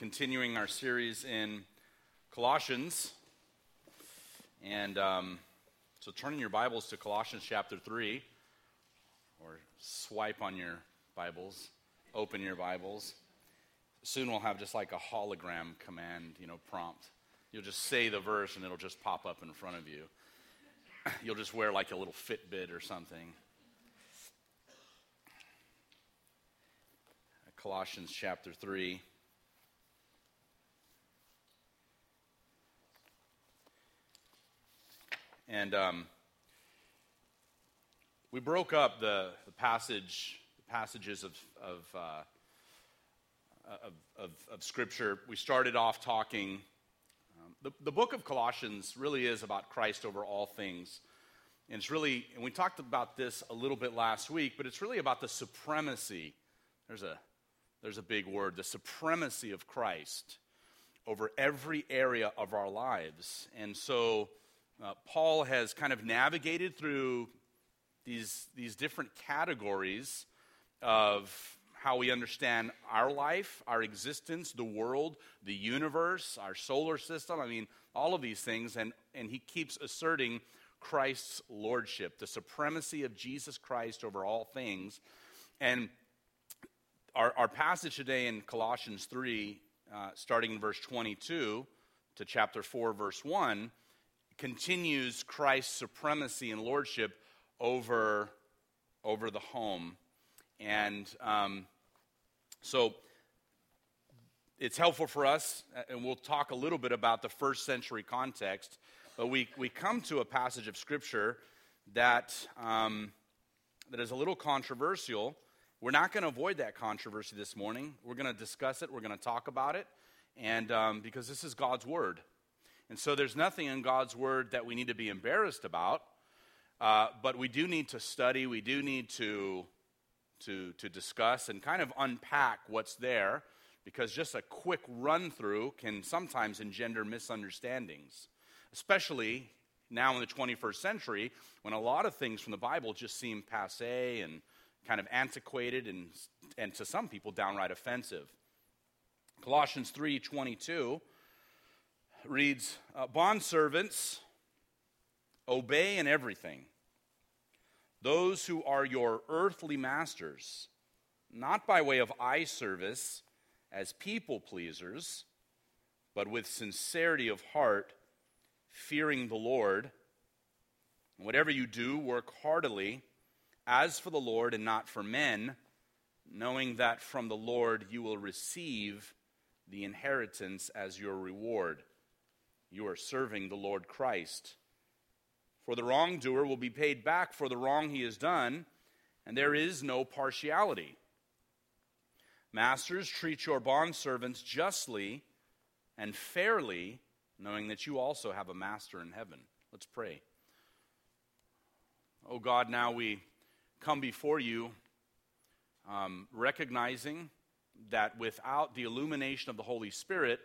continuing our series in Colossians. And um, so turn in your Bibles to Colossians chapter 3, or swipe on your Bibles, open your Bibles. Soon we'll have just like a hologram command, you know, prompt. You'll just say the verse and it'll just pop up in front of you. You'll just wear like a little Fitbit or something. Colossians chapter 3. And um, we broke up the, the passage, the passages of, of, uh, of, of, of, Scripture. We started off talking. Um, the, the book of Colossians really is about Christ over all things. And it's really, and we talked about this a little bit last week, but it's really about the supremacy. There's a, there's a big word the supremacy of Christ over every area of our lives. And so uh, Paul has kind of navigated through these, these different categories of how we understand our life, our existence, the world, the universe, our solar system. I mean, all of these things. And, and he keeps asserting Christ's lordship, the supremacy of Jesus Christ over all things. And our, our passage today in Colossians 3, uh, starting in verse 22 to chapter 4, verse 1, continues Christ's supremacy and lordship over, over the home. And um, so it's helpful for us, and we'll talk a little bit about the first century context, but we, we come to a passage of Scripture that, um, that is a little controversial. We're not going to avoid that controversy this morning. We're going to discuss it, we're going to talk about it, and um, because this is God's Word. And so there's nothing in God's word that we need to be embarrassed about, uh, but we do need to study, we do need to, to, to discuss and kind of unpack what's there, because just a quick run through can sometimes engender misunderstandings, especially now in the 21st century when a lot of things from the Bible just seem passe and kind of antiquated and, and to some people downright offensive. Colossians 3:22 reads uh, Bondservants, obey in everything those who are your earthly masters, not by way of eye service as people pleasers, but with sincerity of heart, fearing the Lord. Whatever you do, work heartily, as for the Lord and not for men, knowing that from the Lord you will receive the inheritance as your reward you are serving the Lord Christ. For the wrongdoer will be paid back for the wrong he has done, and there is no partiality. Masters, treat your bondservants justly and fairly, knowing that you also have a master in heaven. Let's pray. Oh God, now we come before you um, recognizing that without the illumination of the Holy Spirit,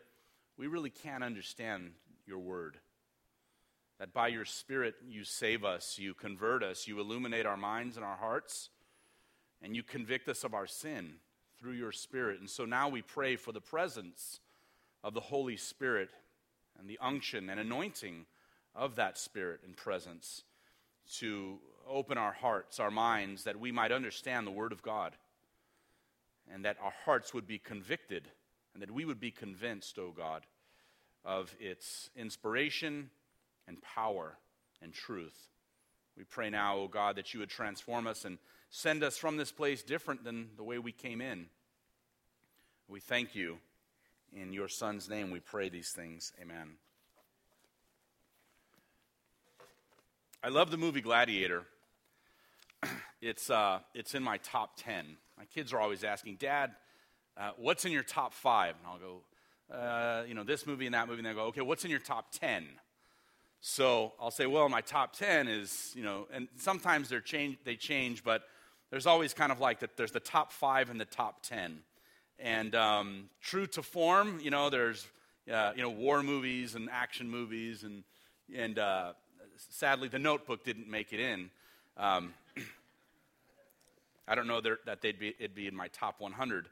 we really can't understand your word. That by your Spirit you save us, you convert us, you illuminate our minds and our hearts, and you convict us of our sin through your Spirit. And so now we pray for the presence of the Holy Spirit and the unction and anointing of that Spirit and presence to open our hearts, our minds, that we might understand the Word of God and that our hearts would be convicted and that we would be convinced, O oh God, of its inspiration and power and truth. We pray now, O oh God, that you would transform us and send us from this place different than the way we came in. We thank you. In your Son's name, we pray these things. Amen. I love the movie Gladiator. It's, uh, it's in my top 10. My kids are always asking, Dad, uh, what's in your top five? And I'll go, uh, you know, this movie and that movie, and they go, okay, what's in your top 10? So I'll say, well, my top 10 is, you know, and sometimes they're change, they change, but there's always kind of like that there's the top five and the top 10. And um, true to form, you know, there's, uh, you know, war movies and action movies, and, and uh, sadly, The Notebook didn't make it in. Um, I don't know that they'd be, it'd be in my top 100.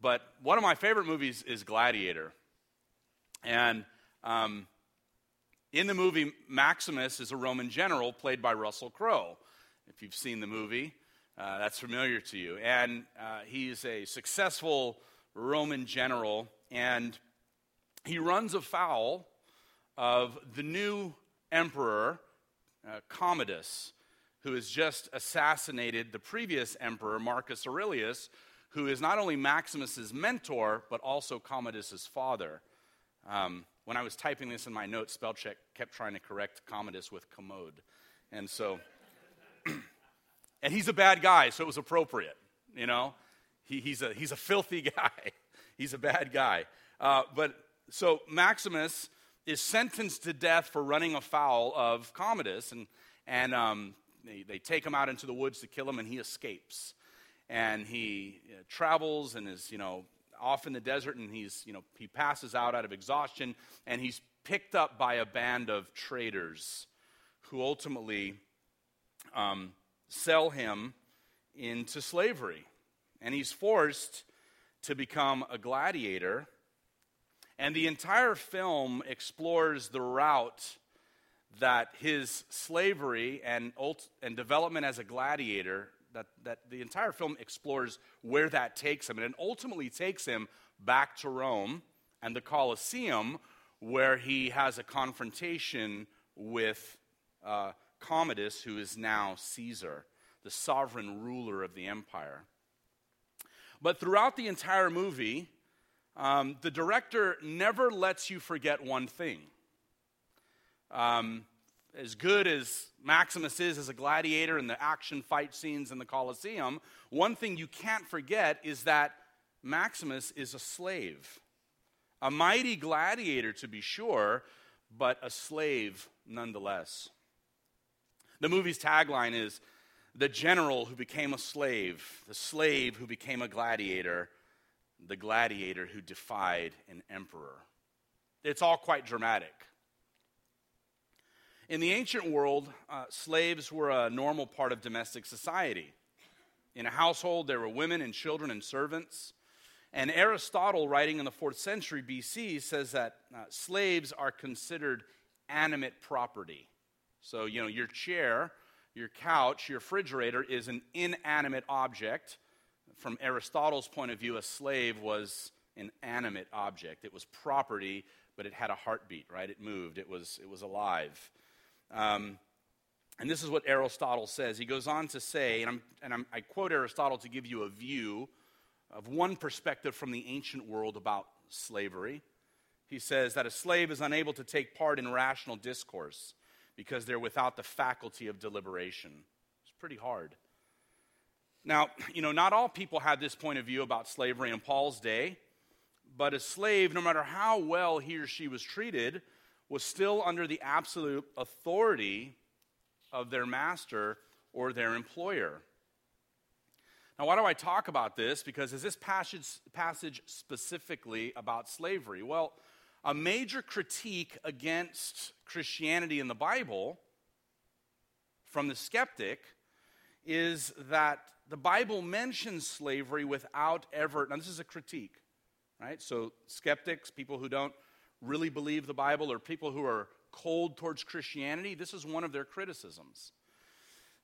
But one of my favorite movies is Gladiator. And um, in the movie, Maximus is a Roman general played by Russell Crowe. If you've seen the movie, uh, that's familiar to you. And uh, he's a successful Roman general, and he runs afoul of the new emperor, uh, Commodus, who has just assassinated the previous emperor, Marcus Aurelius, who is not only Maximus's mentor, but also Commodus's father. Um, when I was typing this in my notes, spell check kept trying to correct Commodus with commode. And so, and he's a bad guy, so it was appropriate, you know? He, he's, a, he's a filthy guy. he's a bad guy. Uh, but so Maximus is sentenced to death for running afoul of Commodus, and, and um, they, they take him out into the woods to kill him, and he escapes. And he travels and is, you know, off in the desert, and he's, you know, he passes out out of exhaustion, and he's picked up by a band of traders who ultimately um, sell him into slavery. And he's forced to become a gladiator. And the entire film explores the route that his slavery and, and development as a gladiator, that, that the entire film explores where that takes him. And it ultimately takes him back to Rome and the Colosseum, where he has a confrontation with uh, Commodus, who is now Caesar, the sovereign ruler of the empire. But throughout the entire movie, um, the director never lets you forget one thing. Um, as good as Maximus is as a gladiator and the action fight scenes in the Colosseum, one thing you can't forget is that Maximus is a slave. A mighty gladiator, to be sure, but a slave nonetheless. The movie's tagline is The general who became a slave, the slave who became a gladiator, the gladiator who defied an emperor. It's all quite dramatic. In the ancient world, uh, slaves were a normal part of domestic society. In a household, there were women and children and servants. And Aristotle, writing in the fourth century BC, says that uh, slaves are considered animate property. So, you know, your chair, your couch, your refrigerator is an inanimate object. From Aristotle's point of view, a slave was an animate object. It was property, but it had a heartbeat, right? It moved, it was, it was alive. Um, and this is what Aristotle says. He goes on to say, and, I'm, and I'm, I quote Aristotle to give you a view of one perspective from the ancient world about slavery. He says that a slave is unable to take part in rational discourse because they're without the faculty of deliberation. It's pretty hard. Now, you know, not all people had this point of view about slavery in Paul's day, but a slave, no matter how well he or she was treated, was still under the absolute authority of their master or their employer. Now, why do I talk about this? Because is this passage, passage specifically about slavery? Well, a major critique against Christianity in the Bible from the skeptic is that the Bible mentions slavery without ever, now this is a critique, right? So, skeptics, people who don't really believe the Bible or people who are cold towards Christianity, this is one of their criticisms.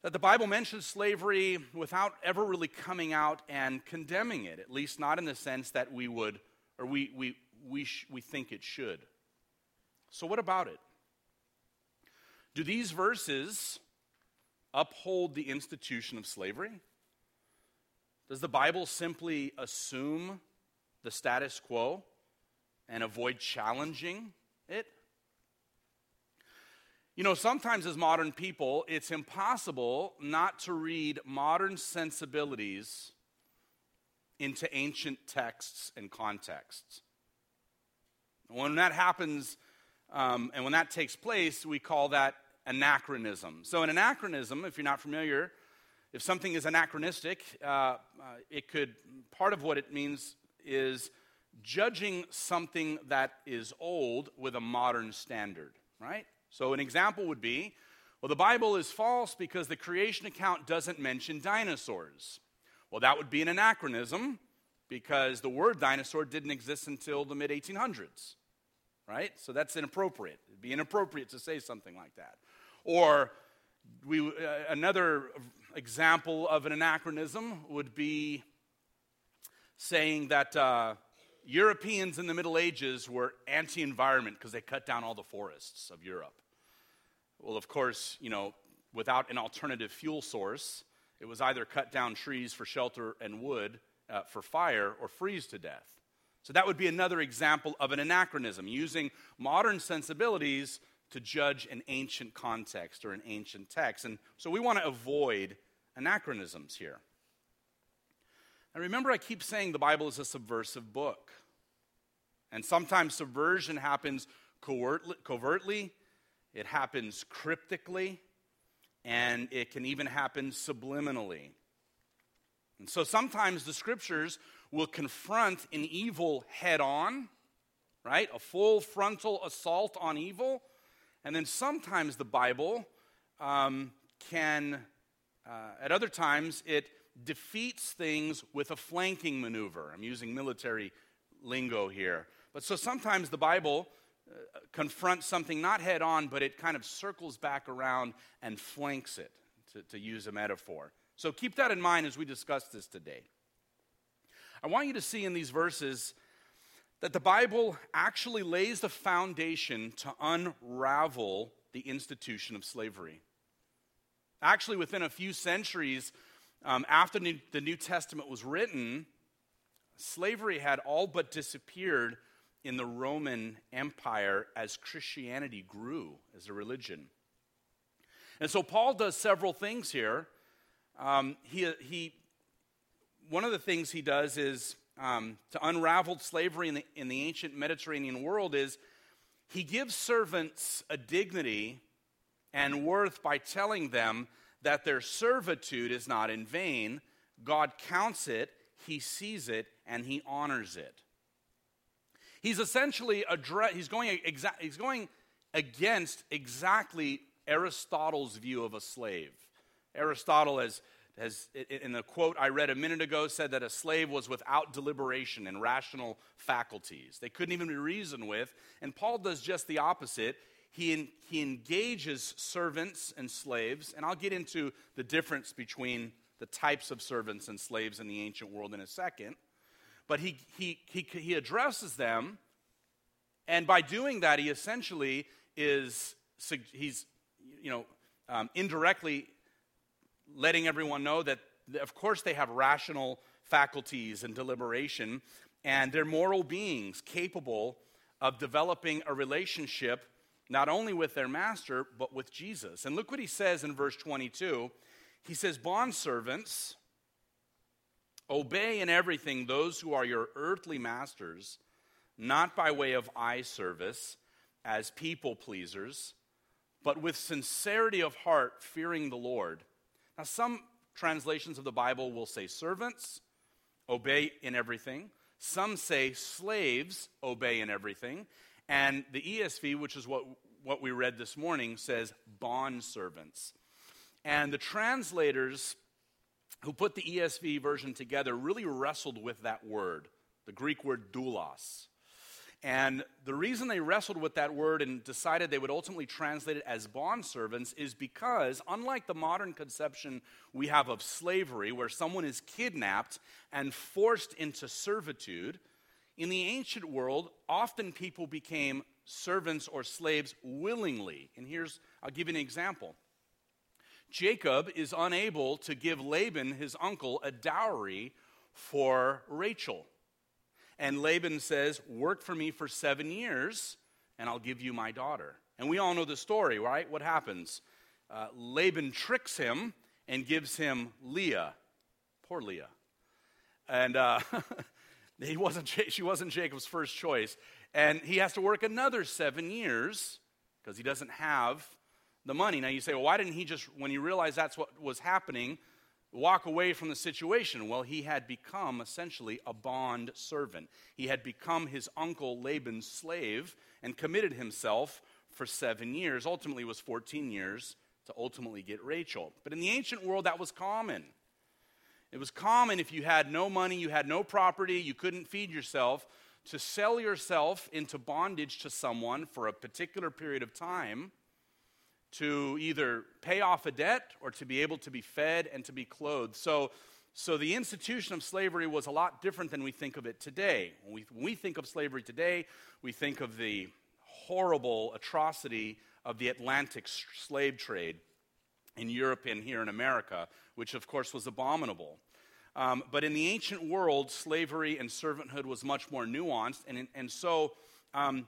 That the Bible mentions slavery without ever really coming out and condemning it, at least not in the sense that we would, or we, we, we, sh- we think it should. So, what about it? Do these verses uphold the institution of slavery? Does the Bible simply assume the status quo? And avoid challenging it? You know, sometimes as modern people, it's impossible not to read modern sensibilities into ancient texts and contexts. When that happens, um, and when that takes place, we call that anachronism. So, an anachronism, if you're not familiar, if something is anachronistic, uh, uh, it could, part of what it means is judging something that is old with a modern standard, right? So, an example would be well, the Bible is false because the creation account doesn't mention dinosaurs. Well, that would be an anachronism because the word dinosaur didn't exist until the mid 1800s, right? So that's inappropriate. It'd be inappropriate to say something like that. Or we, uh, another example of an anachronism would be saying that uh, Europeans in the Middle Ages were anti environment because they cut down all the forests of Europe. Well, of course, you know, without an alternative fuel source, it was either cut down trees for shelter and wood uh, for fire or freeze to death. So that would be another example of an anachronism, using modern sensibilities to judge an ancient context or an ancient text. And so we want to avoid anachronisms here. And remember, I keep saying the Bible is a subversive book. And sometimes subversion happens covertly, it happens cryptically, and it can even happen subliminally. And so sometimes the scriptures will confront an evil head on, right? A full frontal assault on evil. And then sometimes the Bible um, can, uh, at other times, it defeats things with a flanking maneuver. I'm using military lingo here. But so sometimes the Bible uh, confronts something not head on, but it kind of circles back around and flanks it, to, to use a metaphor. So keep that in mind as we discuss this today. I want you to see in these verses that the Bible actually lays the foundation to unravel the institution of slavery. Actually, within a few centuries um, after the New Testament was written, slavery had all but disappeared in the Roman Empire as Christianity grew as a religion. And so Paul does several things here. Um, he, he, one of the things he does is um, to unravel slavery in the, in the ancient Mediterranean world is he gives servants a dignity and worth by telling them that their servitude is not in vain. God counts it, he sees it, and he honors it. He's essentially address, he's going, exa- he's going against exactly Aristotle's view of a slave. Aristotle has, has, in the quote I read a minute ago, said that a slave was without deliberation and rational faculties. They couldn't even be reasoned with. And Paul does just the opposite. He, he engages servants and slaves, and I'll get into the difference between the types of servants and slaves in the ancient world in a second. But he, he, he, he addresses them, and by doing that, he essentially is, he's, you know, um, indirectly letting everyone know that, of course, they have rational faculties and deliberation, and they're moral beings capable of developing a relationship not only with their master, but with Jesus. And look what he says in verse 22. He says, Bondservants, Obey in everything those who are your earthly masters, not by way of eye service as people pleasers, but with sincerity of heart, fearing the Lord. Now, some translations of the Bible will say servants, obey in everything. Some say slaves, obey in everything. And the ESV, which is what, what we read this morning, says bond servants. And the translators who put the ESV version together really wrestled with that word, the Greek word doulos. And the reason they wrestled with that word and decided they would ultimately translate it as bondservants is because, unlike the modern conception we have of slavery, where someone is kidnapped and forced into servitude, in the ancient world, often people became servants or slaves willingly. And here's, I'll give you an example. Jacob is unable to give Laban, his uncle, a dowry for Rachel. And Laban says, Work for me for seven years, and I'll give you my daughter. And we all know the story, right? What happens? Uh, Laban tricks him and gives him Leah. Poor Leah. And uh, he wasn't, she wasn't Jacob's first choice. And he has to work another seven years because he doesn't have the money. Now you say, well, why didn't he just, when he realized that's what was happening, walk away from the situation? Well, he had become essentially a bond servant. He had become his uncle Laban's slave and committed himself for seven years. Ultimately, was 14 years to ultimately get Rachel. But in the ancient world, that was common. It was common if you had no money, you had no property, you couldn't feed yourself, to sell yourself into bondage to someone for a particular period of time to either pay off a debt or to be able to be fed and to be clothed. So, so the institution of slavery was a lot different than we think of it today. When we, when we think of slavery today, we think of the horrible atrocity of the Atlantic slave trade in Europe and here in America, which of course was abominable. Um, but in the ancient world, slavery and servanthood was much more nuanced. And, and so um,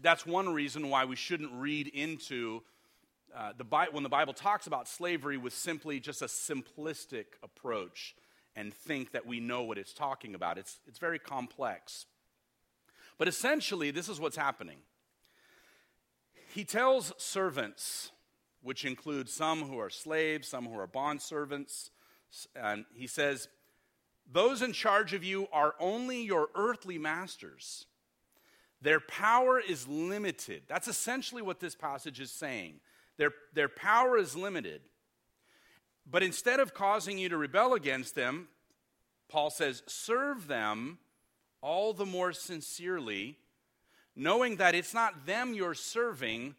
that's one reason why we shouldn't read into uh, the Bi- when the Bible talks about slavery with simply just a simplistic approach and think that we know what it's talking about. It's, it's very complex. But essentially, this is what's happening. He tells servants, which include some who are slaves, some who are bond servants, and he says, those in charge of you are only your earthly masters. Their power is limited. That's essentially what this passage is saying. Their, their power is limited. But instead of causing you to rebel against them, Paul says, serve them all the more sincerely, knowing that it's not them you're serving,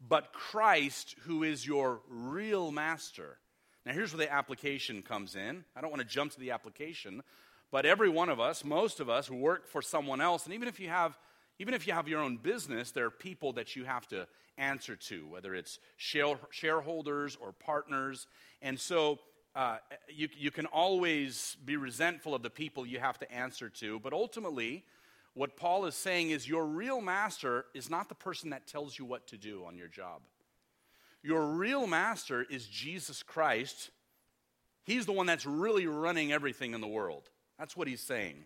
but Christ who is your real master. Now, here's where the application comes in. I don't want to jump to the application, but every one of us, most of us work for someone else, and even if you have even if you have your own business, there are people that you have to answer to, whether it's shareholders or partners. And so uh, you, you can always be resentful of the people you have to answer to. But ultimately, what Paul is saying is your real master is not the person that tells you what to do on your job. Your real master is Jesus Christ. He's the one that's really running everything in the world. That's what he's saying.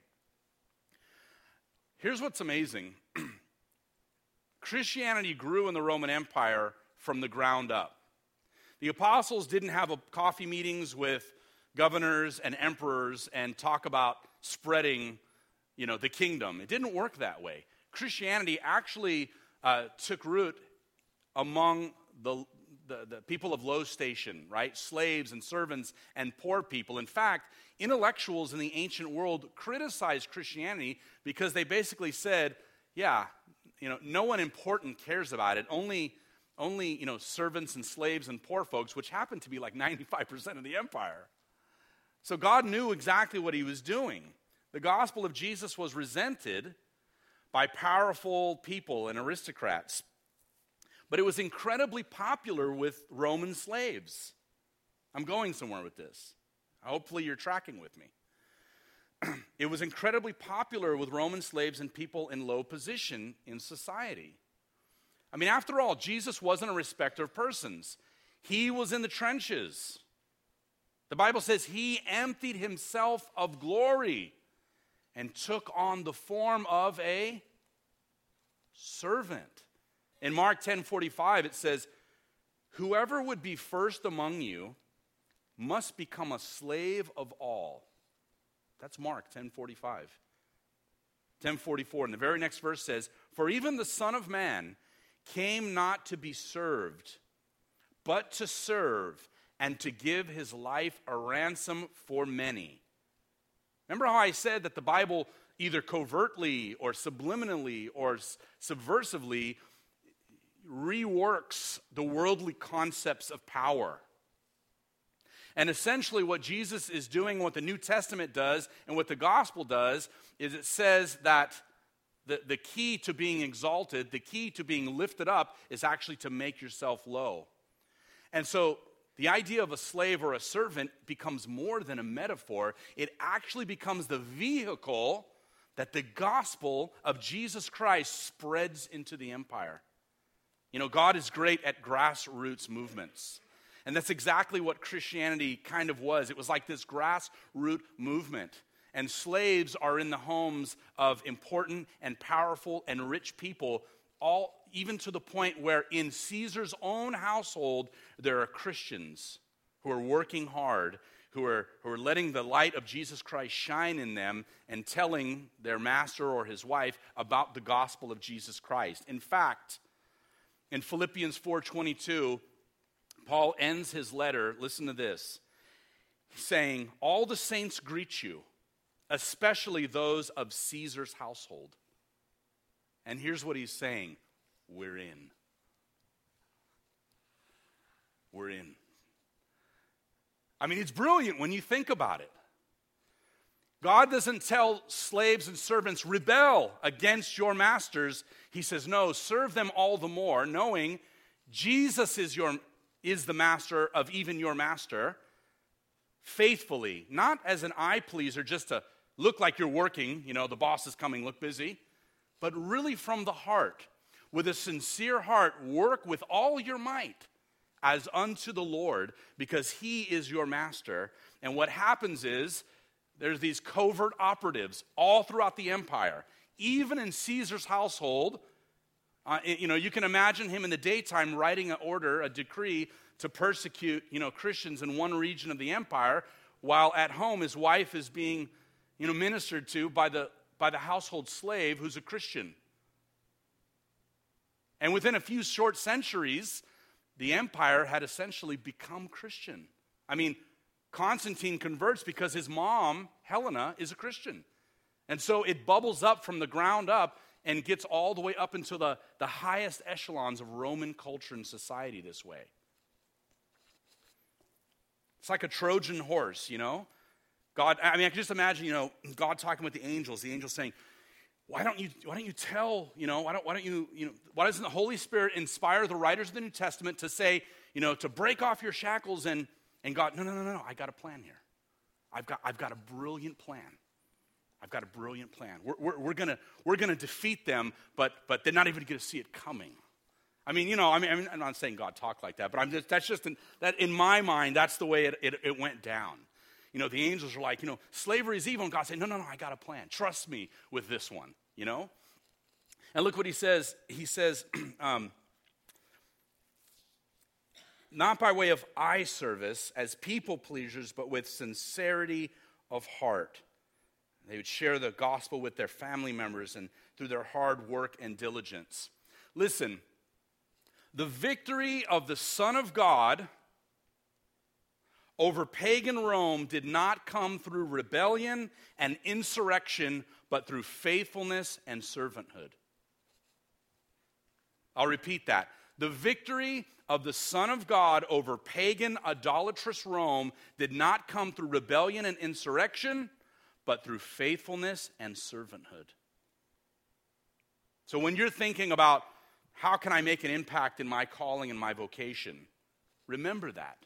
Here's what's amazing Christianity grew in the Roman Empire from the ground up. The apostles didn't have coffee meetings with governors and emperors and talk about spreading you know, the kingdom. It didn't work that way. Christianity actually uh, took root among the, the, the people of low station, right? Slaves and servants and poor people. In fact, intellectuals in the ancient world criticized Christianity because they basically said, yeah, you know, no one important cares about it. Only, only you know, servants and slaves and poor folks, which happened to be like 95% of the empire. So God knew exactly what he was doing. The gospel of Jesus was resented by powerful people and aristocrats but it was incredibly popular with Roman slaves. I'm going somewhere with this. Hopefully, you're tracking with me. it was incredibly popular with Roman slaves and people in low position in society. I mean, after all, Jesus wasn't a respecter of persons, he was in the trenches. The Bible says he emptied himself of glory and took on the form of a servant. In Mark 10:45 it says, "Whoever would be first among you must become a slave of all." That's Mark 10:45. 10:44 and the very next verse says, "For even the son of man came not to be served, but to serve and to give his life a ransom for many." Remember how I said that the Bible either covertly or subliminally or subversively reworks the worldly concepts of power. And essentially, what Jesus is doing, what the New Testament does, and what the gospel does, is it says that the, the key to being exalted, the key to being lifted up, is actually to make yourself low. And so, the idea of a slave or a servant becomes more than a metaphor, it actually becomes the vehicle that the gospel of Jesus Christ spreads into the empire. You know, God is great at grassroots movements. And that's exactly what Christianity kind of was. It was like this grassroots movement. And slaves are in the homes of important and powerful and rich people, all even to the point where in Caesar's own household there are Christians who are working hard, who are, who are letting the light of Jesus Christ shine in them and telling their master or his wife about the gospel of Jesus Christ. In fact, in Philippians 4:22, Paul ends his letter, listen to this. saying, All the saints greet you, especially those of Caesar's household. And here's what he's saying We're in. We're in. I mean, it's brilliant when you think about it. God doesn't tell slaves and servants, rebel against your masters. He says, no, serve them all the more, knowing Jesus is, your, is the master of even your master, faithfully, not as an eye pleaser, just to look like you're working, you know, the boss is coming, look busy, but really from the heart, with a sincere heart, work with all your might as unto the Lord, because he is your master. And what happens is, there's these covert operatives all throughout the empire, even in Caesar's household. Uh, you know, you can imagine him in the daytime writing an order, a decree to persecute, you know, Christians in one region of the empire, while at home his wife is being, you know, ministered to by the by the household slave who's a Christian. And within a few short centuries, the empire had essentially become Christian. I mean, Constantine converts because his mom, Helena, is a Christian. And so it bubbles up from the ground up and gets all the way up into the, the highest echelons of Roman culture and society this way. It's like a Trojan horse, you know? God, I mean, I can just imagine, you know, God talking with the angels, the angels saying, why don't you, why don't you tell, you know, why don't, why don't you, you know, why doesn't the Holy Spirit inspire the writers of the New Testament to say, you know, to break off your shackles and, and God, no, no, no, no, no, I got a plan here. I've got, I've got a brilliant plan. I've got a brilliant plan. We're, we're, we're going we're gonna defeat them, but, but they're not even going to see it coming. I mean, you know, I mean, I I'm not saying God talked like that, but I'm just, that's just, in, that in my mind, that's the way it, it, it went down. You know, the angels are like, you know, slavery is evil. And God said, no, no, no, I got a plan. Trust me with this one, you know? And look what he says. He says, um, not by way of eye service as people pleasers, but with sincerity of heart. They would share the gospel with their family members and through their hard work and diligence. Listen, the victory of the Son of God over pagan Rome did not come through rebellion and insurrection, but through faithfulness and servanthood. I'll repeat that. The victory of the Son of God over pagan, idolatrous Rome did not come through rebellion and insurrection, but through faithfulness and servanthood. So when you're thinking about how can I make an impact in my calling and my vocation, remember that.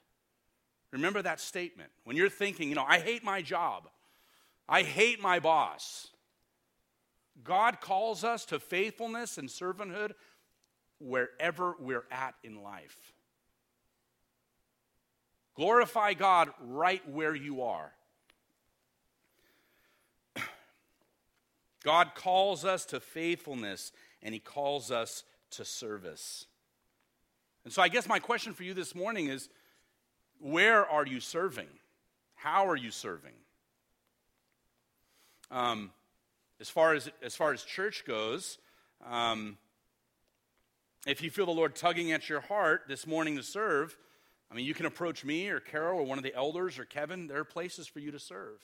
Remember that statement. When you're thinking, you know, I hate my job, I hate my boss. God calls us to faithfulness and servanthood wherever we're at in life. Glorify God right where you are. God calls us to faithfulness and He calls us to service. And so, I guess my question for you this morning is where are you serving? How are you serving? Um, as, far as, as far as church goes, um, if you feel the Lord tugging at your heart this morning to serve, I mean, you can approach me or Carol or one of the elders or Kevin. There are places for you to serve.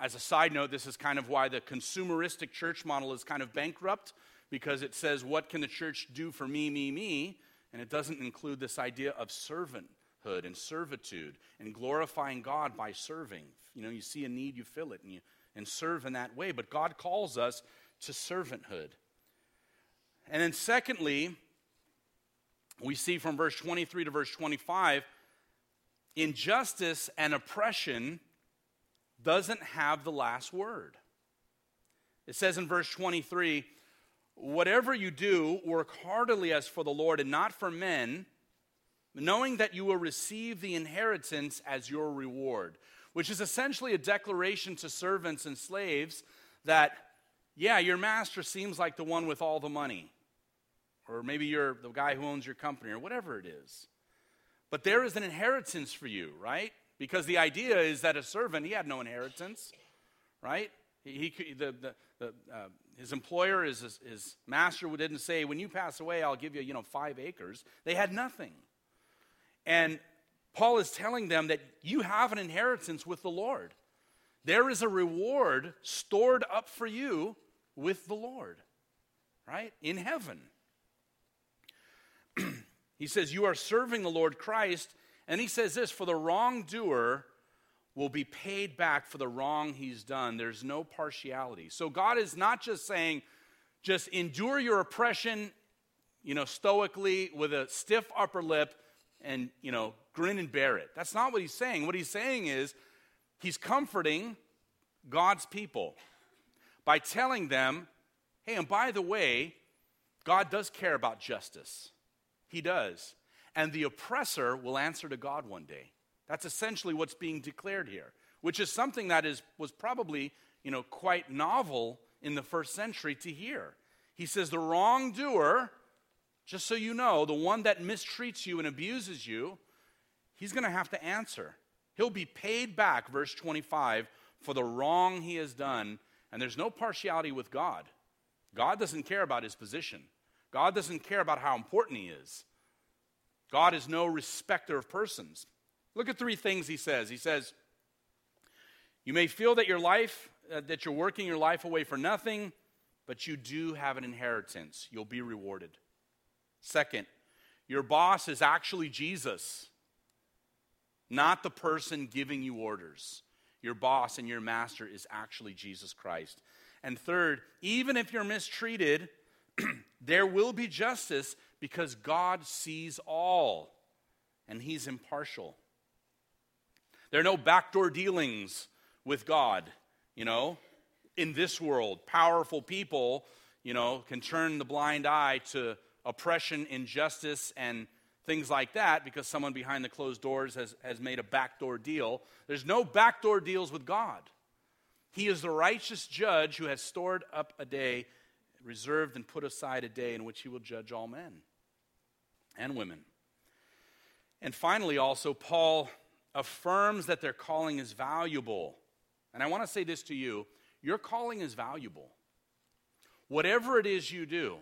As a side note, this is kind of why the consumeristic church model is kind of bankrupt because it says, What can the church do for me, me, me? And it doesn't include this idea of servanthood and servitude and glorifying God by serving. You know, you see a need, you fill it, and, you, and serve in that way. But God calls us to servanthood. And then, secondly, we see from verse 23 to verse 25 injustice and oppression doesn't have the last word. It says in verse 23 Whatever you do, work heartily as for the Lord and not for men, knowing that you will receive the inheritance as your reward. Which is essentially a declaration to servants and slaves that, yeah, your master seems like the one with all the money or maybe you're the guy who owns your company, or whatever it is. But there is an inheritance for you, right? Because the idea is that a servant, he had no inheritance, right? He, he the, the, the uh, his employer, his, his master didn't say, when you pass away, I'll give you, you know, five acres. They had nothing. And Paul is telling them that you have an inheritance with the Lord. There is a reward stored up for you with the Lord, right? In heaven. He says, You are serving the Lord Christ. And he says this for the wrongdoer will be paid back for the wrong he's done. There's no partiality. So God is not just saying, just endure your oppression, you know, stoically with a stiff upper lip and, you know, grin and bear it. That's not what he's saying. What he's saying is he's comforting God's people by telling them, hey, and by the way, God does care about justice. He does. And the oppressor will answer to God one day. That's essentially what's being declared here, which is something that is, was probably you know, quite novel in the first century to hear. He says, The wrongdoer, just so you know, the one that mistreats you and abuses you, he's going to have to answer. He'll be paid back, verse 25, for the wrong he has done. And there's no partiality with God. God doesn't care about his position, God doesn't care about how important he is. God is no respecter of persons. Look at three things he says. He says, You may feel that your life, uh, that you're working your life away for nothing, but you do have an inheritance. You'll be rewarded. Second, your boss is actually Jesus, not the person giving you orders. Your boss and your master is actually Jesus Christ. And third, even if you're mistreated, there will be justice because God sees all and He's impartial. There are no backdoor dealings with God, you know. In this world, powerful people, you know, can turn the blind eye to oppression, injustice, and things like that because someone behind the closed doors has, has made a backdoor deal. There's no backdoor deals with God. He is the righteous judge who has stored up a day, reserved and put aside a day in which he will judge all men and women. And finally, also, Paul affirms that their calling is valuable. And I want to say this to you your calling is valuable. Whatever it is you do,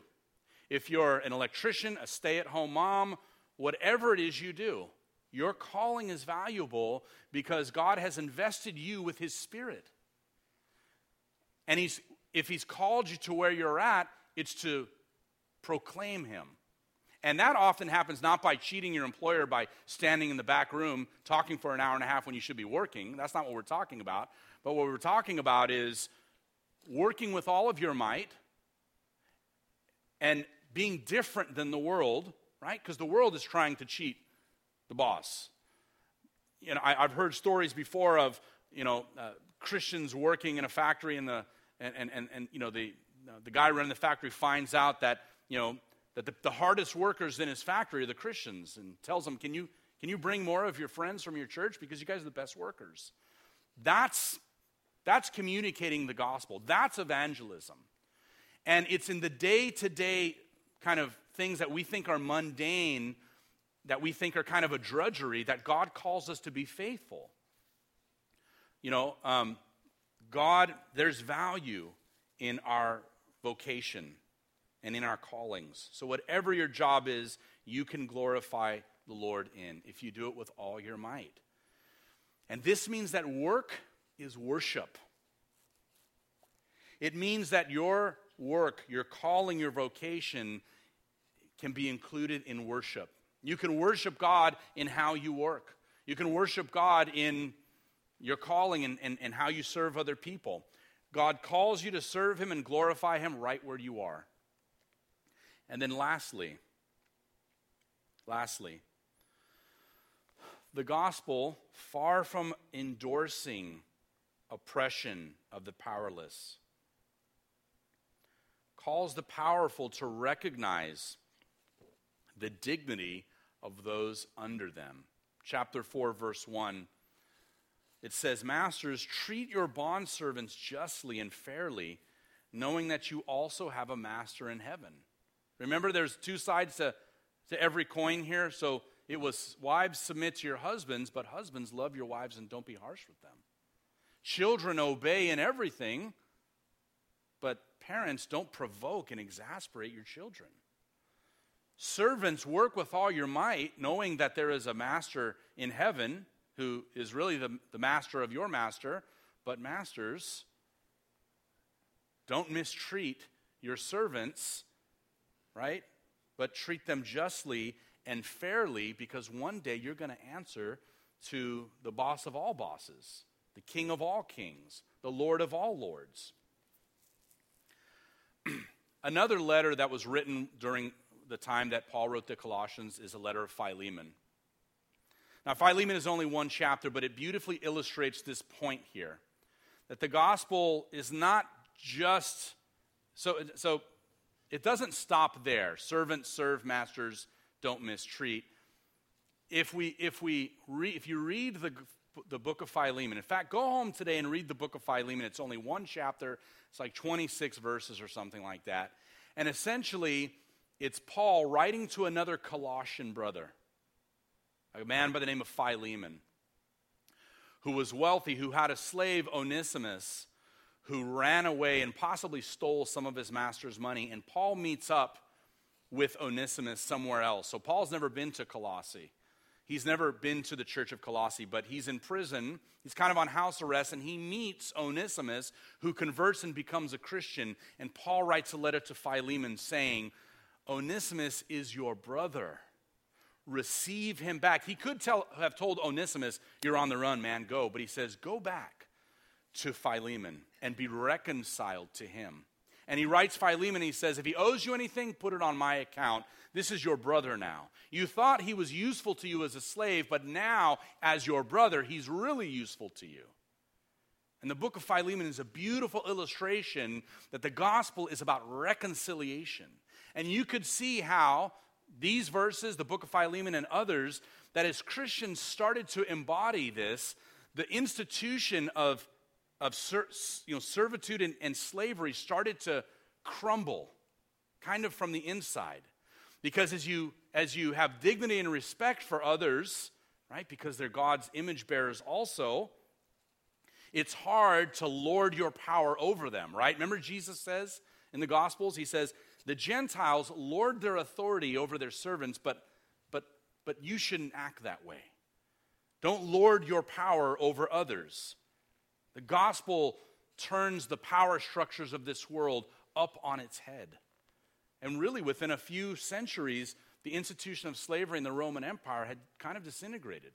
if you're an electrician, a stay at home mom, whatever it is you do, your calling is valuable because God has invested you with His Spirit. And he's, if He's called you to where you're at, it's to proclaim Him. And that often happens not by cheating your employer by standing in the back room talking for an hour and a half when you should be working. That's not what we're talking about. But what we're talking about is working with all of your might and being different than the world, right? Because the world is trying to cheat the boss. You know, I, have heard stories before of, you know, uh, Christians working in a factory in the, and, and, and, and you know, the, the guy running the factory finds out that, you know, that the, the hardest workers in his factory are the Christians and tells them, can you, can you bring more of your friends from your church? Because you guys are the best workers. That's, that's communicating the gospel. That's evangelism. And it's in the day to day kind of things that we think are mundane, that we think are kind of a drudgery, that God calls us to be faithful. You know, um, God, there's value in our vocation and in our callings. So, whatever your job is, you can glorify the Lord in if you do it with all your might. And this means that work is worship. It means that your work, your calling, your vocation can be included in worship. You can worship God in how you work. You can worship God in your calling and, and, and how you serve other people. God calls you to serve Him and glorify Him right where you are. And then lastly, lastly, the gospel, far from endorsing oppression of the powerless, calls the powerful to recognize the dignity of those under them. Chapter 4, verse 1, it says, Masters, treat your bondservants justly and fairly, knowing that you also have a master in heaven. Remember, there's two sides to, to every coin here. So it was wives submit to your husbands, but husbands love your wives and don't be harsh with them. Children obey in everything, but parents don't provoke and exasperate your children. Servants, work with all your might, knowing that there is a master in heaven who is really the, the master of your master. But, masters, don't mistreat your servants, right? But treat them justly and fairly because one day you're going to answer to the boss of all bosses, the king of all kings, the lord of all lords. Another letter that was written during the time that Paul wrote the Colossians is a letter of Philemon. Now, Philemon is only one chapter, but it beautifully illustrates this point here that the gospel is not just so so it doesn't stop there. Servants serve masters don't mistreat. If we if we re, if you read the the book of philemon in fact go home today and read the book of philemon. It's only one chapter. It's like 26 verses or something like that. And essentially it's paul writing to another colossian brother a man by the name of philemon who was wealthy who had a slave onesimus who ran away and possibly stole some of his master's money. And Paul meets up with Onesimus somewhere else. So Paul's never been to Colossae. He's never been to the church of Colossae, but he's in prison. He's kind of on house arrest, and he meets Onesimus, who converts and becomes a Christian. And Paul writes a letter to Philemon saying, Onesimus is your brother. Receive him back. He could tell, have told Onesimus, You're on the run, man, go. But he says, Go back to Philemon and be reconciled to him. And he writes Philemon, he says, If he owes you anything, put it on my account. This is your brother now. You thought he was useful to you as a slave, but now, as your brother, he's really useful to you. And the book of Philemon is a beautiful illustration that the gospel is about reconciliation. And you could see how these verses, the book of Philemon and others, that as Christians started to embody this, the institution of of you know, servitude and, and slavery started to crumble kind of from the inside. Because as you, as you have dignity and respect for others, right, because they're God's image bearers also, it's hard to lord your power over them, right? Remember, Jesus says in the Gospels, He says, the Gentiles lord their authority over their servants, but, but, but you shouldn't act that way. Don't lord your power over others. The gospel turns the power structures of this world up on its head. And really, within a few centuries, the institution of slavery in the Roman Empire had kind of disintegrated.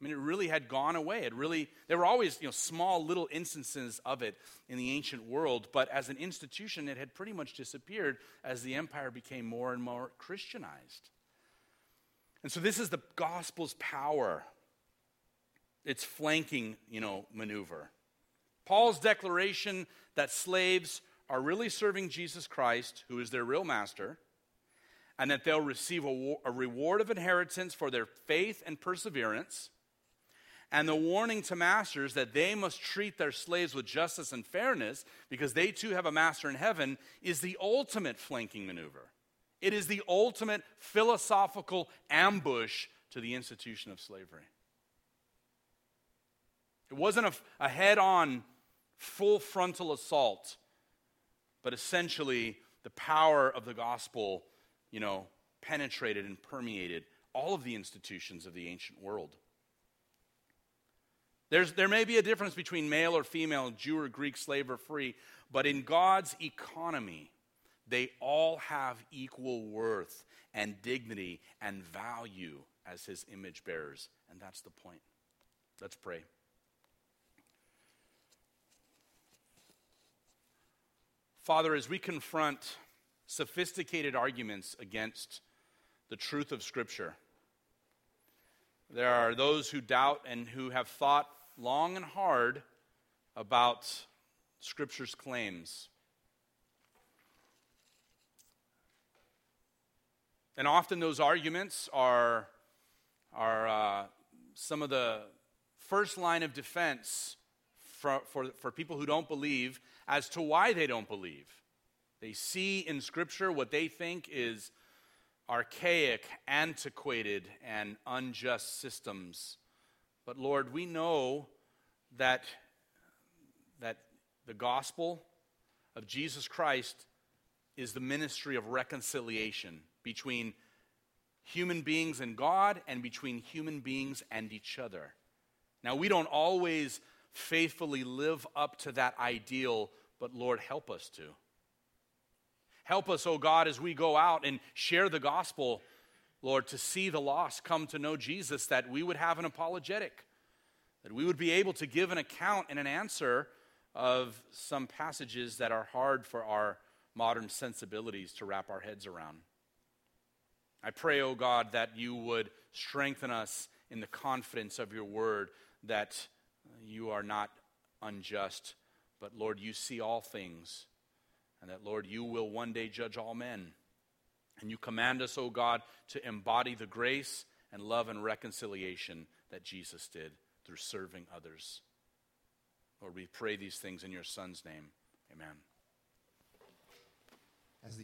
I mean, it really had gone away. It really, there were always, you know, small little instances of it in the ancient world, but as an institution, it had pretty much disappeared as the empire became more and more Christianized. And so this is the gospel's power. It's flanking, you know, maneuver. Paul's declaration that slaves are really serving Jesus Christ, who is their real master, and that they'll receive a, a, reward of inheritance for their faith and perseverance, and the warning to masters that they must treat their slaves with justice and fairness because they too have a master in heaven is the ultimate flanking maneuver. It is the ultimate philosophical ambush to the institution of slavery. It wasn't a, a head on full frontal assault, but essentially the power of the gospel, you know, penetrated and permeated all of the institutions of the ancient world. There's, there may be a difference between male or female, Jew or Greek, slave or free, but in God's economy, they all have equal worth and dignity and value as his image bearers. And that's the point. Let's pray. Father, as we confront sophisticated arguments against the truth of Scripture, there are those who doubt and who have thought long and hard about Scripture's claims. And often those arguments are, are uh, some of the first line of defense for, for, for people who don't believe as to why they don't believe. They see in Scripture what they think is archaic, antiquated, and unjust systems. But Lord, we know that, that the gospel of Jesus Christ is the ministry of reconciliation between human beings and God and between human beings and each other. Now, we don't always faithfully live up to that ideal, but Lord, help us to. Help us, oh God, as we go out and share the gospel, Lord, to see the lost come to know Jesus, that we would have an apologetic, that we would be able to give an account and an answer of some passages that are hard for our modern sensibilities to wrap our heads around. I pray, O oh God, that you would strengthen us in the confidence of your word that you are not unjust, but Lord, you see all things, and that, Lord, you will one day judge all men. And you command us, O God, to embody the grace and love and reconciliation that Jesus did through serving others. Lord, we pray these things in your Son's name. Amen.